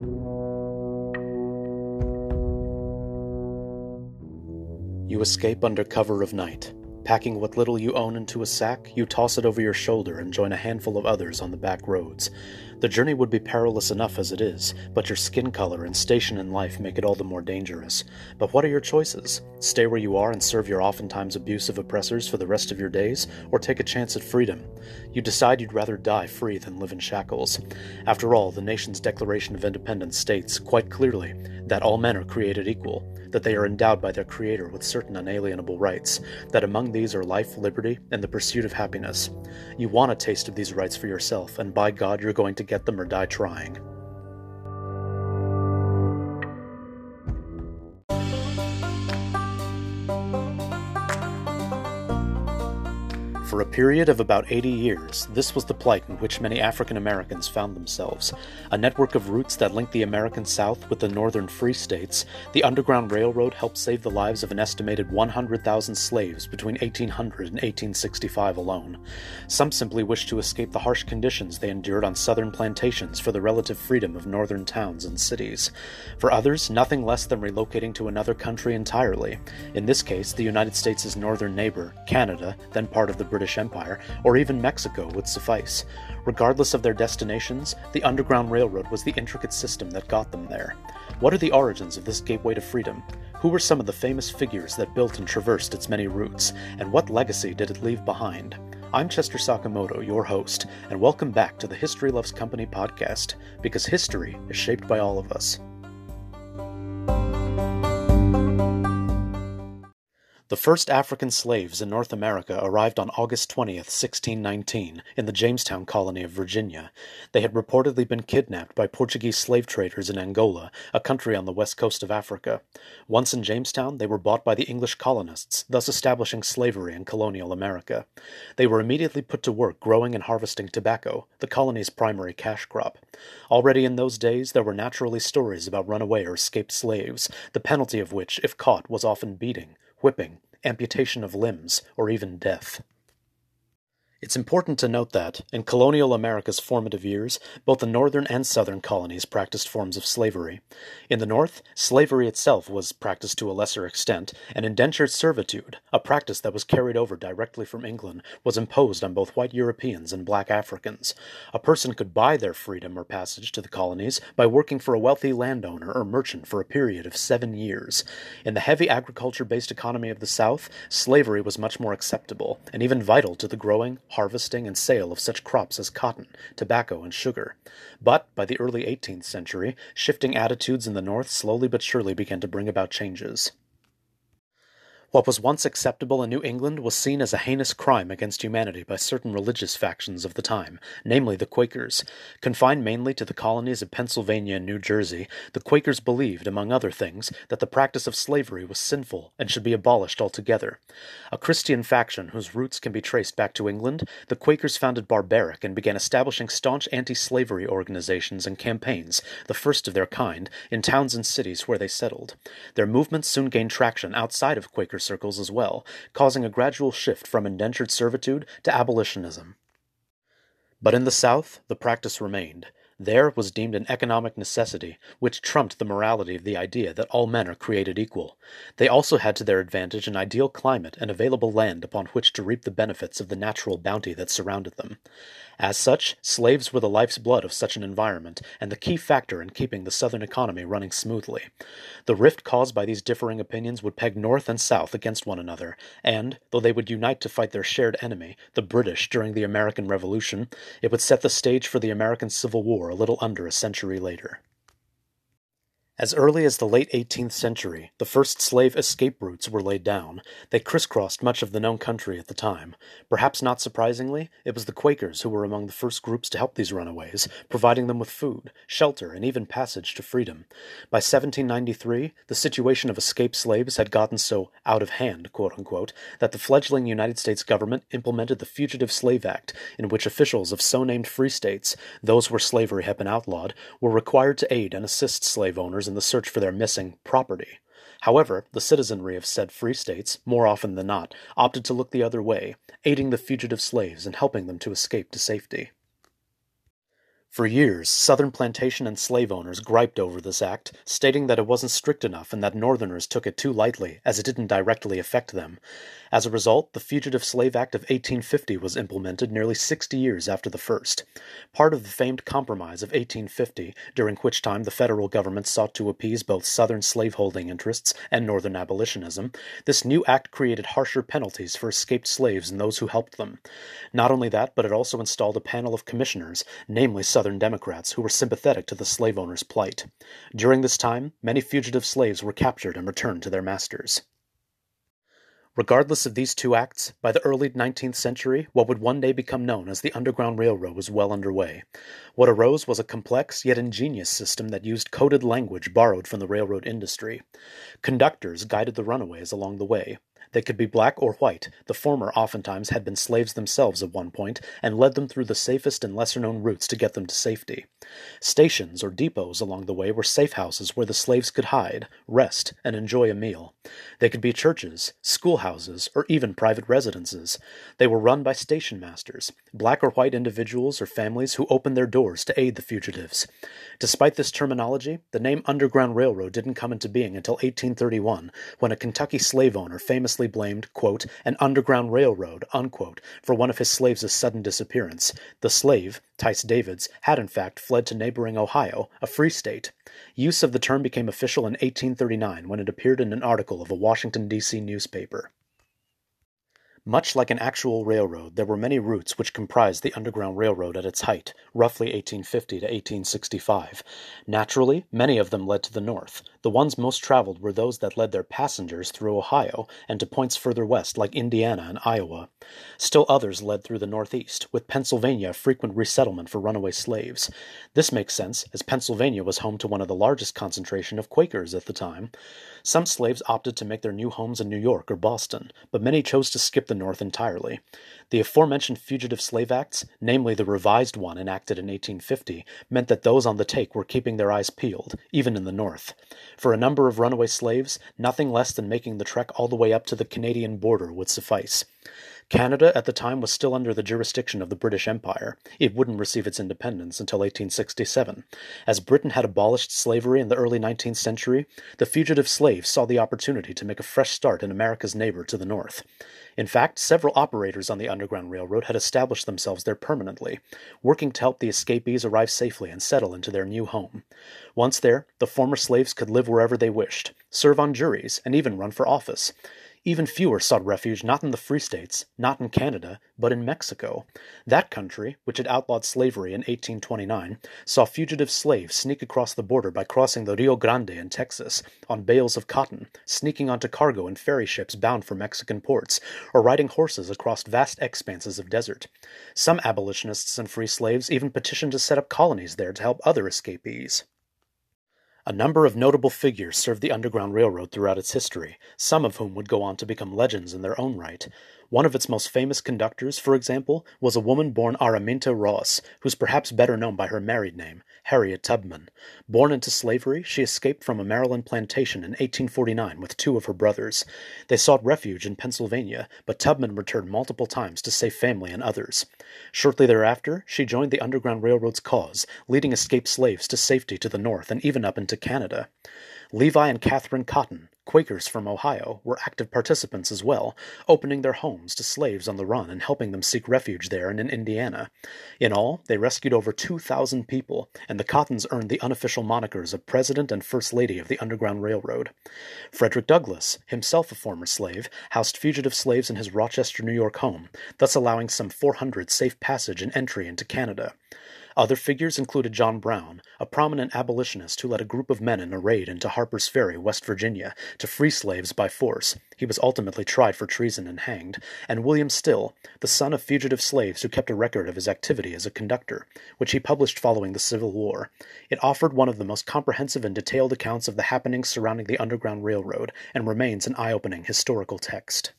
You escape under cover of night. Packing what little you own into a sack, you toss it over your shoulder and join a handful of others on the back roads. The journey would be perilous enough as it is, but your skin color and station in life make it all the more dangerous. But what are your choices? Stay where you are and serve your oftentimes abusive oppressors for the rest of your days, or take a chance at freedom? You decide you'd rather die free than live in shackles. After all, the nation's Declaration of Independence states, quite clearly, that all men are created equal that they are endowed by their Creator with certain unalienable rights, that among these are life, liberty, and the pursuit of happiness. You want a taste of these rights for yourself, and by God, you're going to get them or die trying. Period of about 80 years, this was the plight in which many African Americans found themselves. A network of routes that linked the American South with the northern free states, the Underground Railroad helped save the lives of an estimated 100,000 slaves between 1800 and 1865 alone. Some simply wished to escape the harsh conditions they endured on southern plantations for the relative freedom of northern towns and cities. For others, nothing less than relocating to another country entirely. In this case, the United States' northern neighbor, Canada, then part of the British British Empire, or even Mexico would suffice. Regardless of their destinations, the Underground Railroad was the intricate system that got them there. What are the origins of this gateway to freedom? Who were some of the famous figures that built and traversed its many routes, and what legacy did it leave behind? I'm Chester Sakamoto, your host, and welcome back to the History Loves Company podcast, because history is shaped by all of us. The first African slaves in North America arrived on August 20th, 1619, in the Jamestown colony of Virginia. They had reportedly been kidnapped by Portuguese slave traders in Angola, a country on the west coast of Africa. Once in Jamestown, they were bought by the English colonists, thus establishing slavery in colonial America. They were immediately put to work growing and harvesting tobacco, the colony's primary cash crop. Already in those days, there were naturally stories about runaway or escaped slaves, the penalty of which, if caught, was often beating whipping, amputation of limbs, or even death. It's important to note that, in colonial America's formative years, both the northern and southern colonies practiced forms of slavery. In the north, slavery itself was practiced to a lesser extent, and indentured servitude, a practice that was carried over directly from England, was imposed on both white Europeans and black Africans. A person could buy their freedom or passage to the colonies by working for a wealthy landowner or merchant for a period of seven years. In the heavy agriculture based economy of the South, slavery was much more acceptable, and even vital to the growing, harvesting, and sale of such crops as cotton, tobacco, and sugar. But by the early 18th century, shifting attitudes in the North slowly but surely began to bring about changes. What was once acceptable in New England was seen as a heinous crime against humanity by certain religious factions of the time, namely the Quakers. Confined mainly to the colonies of Pennsylvania and New Jersey, the Quakers believed, among other things, that the practice of slavery was sinful and should be abolished altogether. A Christian faction whose roots can be traced back to England, the Quakers founded barbaric and began establishing staunch anti slavery organizations and campaigns, the first of their kind, in towns and cities where they settled. Their movements soon gained traction outside of Quaker circles as well, causing a gradual shift from indentured servitude to abolitionism. But in the South, the practice remained. There was deemed an economic necessity, which trumped the morality of the idea that all men are created equal. They also had to their advantage an ideal climate and available land upon which to reap the benefits of the natural bounty that surrounded them. As such, slaves were the life's blood of such an environment, and the key factor in keeping the Southern economy running smoothly. The rift caused by these differing opinions would peg North and South against one another, and, though they would unite to fight their shared enemy, the British, during the American Revolution, it would set the stage for the American Civil War a little under a century later. As early as the late 18th century, the first slave escape routes were laid down. They crisscrossed much of the known country at the time. Perhaps not surprisingly, it was the Quakers who were among the first groups to help these runaways, providing them with food, shelter, and even passage to freedom. By 1793, the situation of escaped slaves had gotten so out of hand, unquote, that the fledgling United States government implemented the Fugitive Slave Act, in which officials of so named free states, those where slavery had been outlawed, were required to aid and assist slave owners in the search for their missing property. However, the citizenry of said free states, more often than not, opted to look the other way, aiding the fugitive slaves and helping them to escape to safety. For years, Southern plantation and slave owners griped over this act, stating that it wasn't strict enough and that Northerners took it too lightly, as it didn't directly affect them. As a result, the Fugitive Slave Act of 1850 was implemented nearly 60 years after the first. Part of the famed Compromise of 1850, during which time the federal government sought to appease both Southern slaveholding interests and Northern abolitionism, this new act created harsher penalties for escaped slaves and those who helped them. Not only that, but it also installed a panel of commissioners, namely Southern Democrats, who were sympathetic to the slave owners' plight. During this time, many fugitive slaves were captured and returned to their masters. Regardless of these two acts, by the early 19th century, what would one day become known as the Underground Railroad was well underway. What arose was a complex yet ingenious system that used coded language borrowed from the railroad industry. Conductors guided the runaways along the way. They could be black or white. The former oftentimes had been slaves themselves at one point and led them through the safest and lesser known routes to get them to safety. Stations or depots along the way were safe houses where the slaves could hide, rest, and enjoy a meal. They could be churches, schoolhouses, or even private residences. They were run by station masters, black or white individuals or families who opened their doors to aid the fugitives. Despite this terminology, the name Underground Railroad didn't come into being until 1831, when a Kentucky slave owner famously blamed, quote, an underground railroad, unquote, for one of his slaves' sudden disappearance. The slave, Tice Davids, had in fact fled to neighboring Ohio, a free state. Use of the term became official in 1839 when it appeared in an article of a Washington, D.C. newspaper. Much like an actual railroad, there were many routes which comprised the Underground Railroad at its height, roughly 1850 to 1865. Naturally, many of them led to the north. The ones most traveled were those that led their passengers through Ohio and to points further west like Indiana and Iowa. Still others led through the northeast, with Pennsylvania a frequent resettlement for runaway slaves. This makes sense, as Pennsylvania was home to one of the largest concentration of Quakers at the time. Some slaves opted to make their new homes in New York or Boston, but many chose to skip the North entirely. The aforementioned Fugitive Slave Acts, namely the revised one enacted in 1850, meant that those on the take were keeping their eyes peeled, even in the North. For a number of runaway slaves, nothing less than making the trek all the way up to the Canadian border would suffice. Canada at the time was still under the jurisdiction of the British Empire. It wouldn't receive its independence until 1867. As Britain had abolished slavery in the early 19th century, the fugitive slaves saw the opportunity to make a fresh start in America's neighbor to the north. In fact, several operators on the Underground Railroad had established themselves there permanently, working to help the escapees arrive safely and settle into their new home. Once there, the former slaves could live wherever they wished, serve on juries, and even run for office. Even fewer sought refuge not in the Free States, not in Canada, but in Mexico. That country, which had outlawed slavery in 1829, saw fugitive slaves sneak across the border by crossing the Rio Grande in Texas on bales of cotton, sneaking onto cargo in ferry ships bound for Mexican ports, or riding horses across vast expanses of desert. Some abolitionists and free slaves even petitioned to set up colonies there to help other escapees. A number of notable figures served the Underground Railroad throughout its history, some of whom would go on to become legends in their own right. One of its most famous conductors, for example, was a woman born Araminta Ross, who's perhaps better known by her married name, Harriet Tubman. Born into slavery, she escaped from a Maryland plantation in 1849 with two of her brothers. They sought refuge in Pennsylvania, but Tubman returned multiple times to save family and others. Shortly thereafter, she joined the Underground Railroad's cause, leading escaped slaves to safety to the north and even up into Canada. Levi and Catherine Coffin, Quakers from Ohio, were active participants as well, opening their homes to slaves on the run and helping them seek refuge there and in Indiana. In all, they rescued over 2,000 people, and the Coffins earned the unofficial monikers of President and First Lady of the Underground Railroad. Frederick Douglass, himself a former slave, housed fugitive slaves in his Rochester, New York home, thus allowing some 400 safe passage and entry into Canada. Other figures included John Brown, a prominent abolitionist who led a group of men in a raid into Harper's Ferry, West Virginia, to free slaves by force. He was ultimately tried for treason and hanged, and William Still, the son of fugitive slaves who kept a record of his activity as a conductor, which he published following the Civil War. It offered one of the most comprehensive and detailed accounts of the happenings surrounding the Underground Railroad, and remains an eye opening historical text.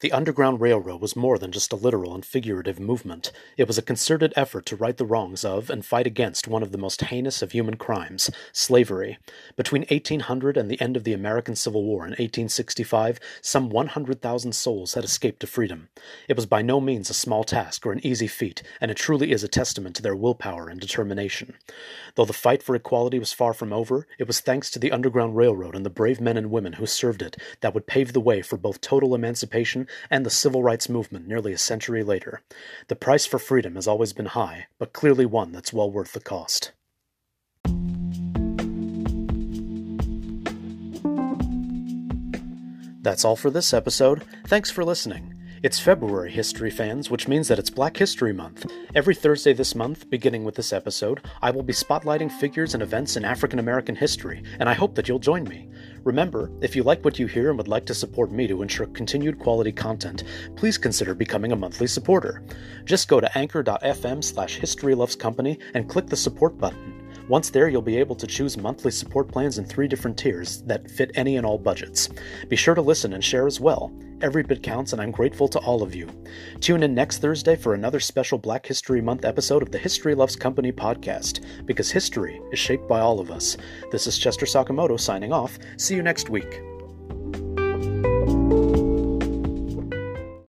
The Underground Railroad was more than just a literal and figurative movement. It was a concerted effort to right the wrongs of and fight against one of the most heinous of human crimes slavery. Between 1800 and the end of the American Civil War in 1865, some 100,000 souls had escaped to freedom. It was by no means a small task or an easy feat, and it truly is a testament to their willpower and determination. Though the fight for equality was far from over, it was thanks to the Underground Railroad and the brave men and women who served it that would pave the way for both total emancipation and the civil rights movement nearly a century later. The price for freedom has always been high, but clearly one that's well worth the cost. That's all for this episode. Thanks for listening. It's February, history fans, which means that it's Black History Month. Every Thursday this month, beginning with this episode, I will be spotlighting figures and events in African American history, and I hope that you'll join me. Remember, if you like what you hear and would like to support me to ensure continued quality content, please consider becoming a monthly supporter. Just go to anchor.fm slash historylovescompany and click the support button. Once there, you'll be able to choose monthly support plans in three different tiers that fit any and all budgets. Be sure to listen and share as well. Every bit counts, and I'm grateful to all of you. Tune in next Thursday for another special Black History Month episode of the History Loves Company podcast, because history is shaped by all of us. This is Chester Sakamoto signing off. See you next week.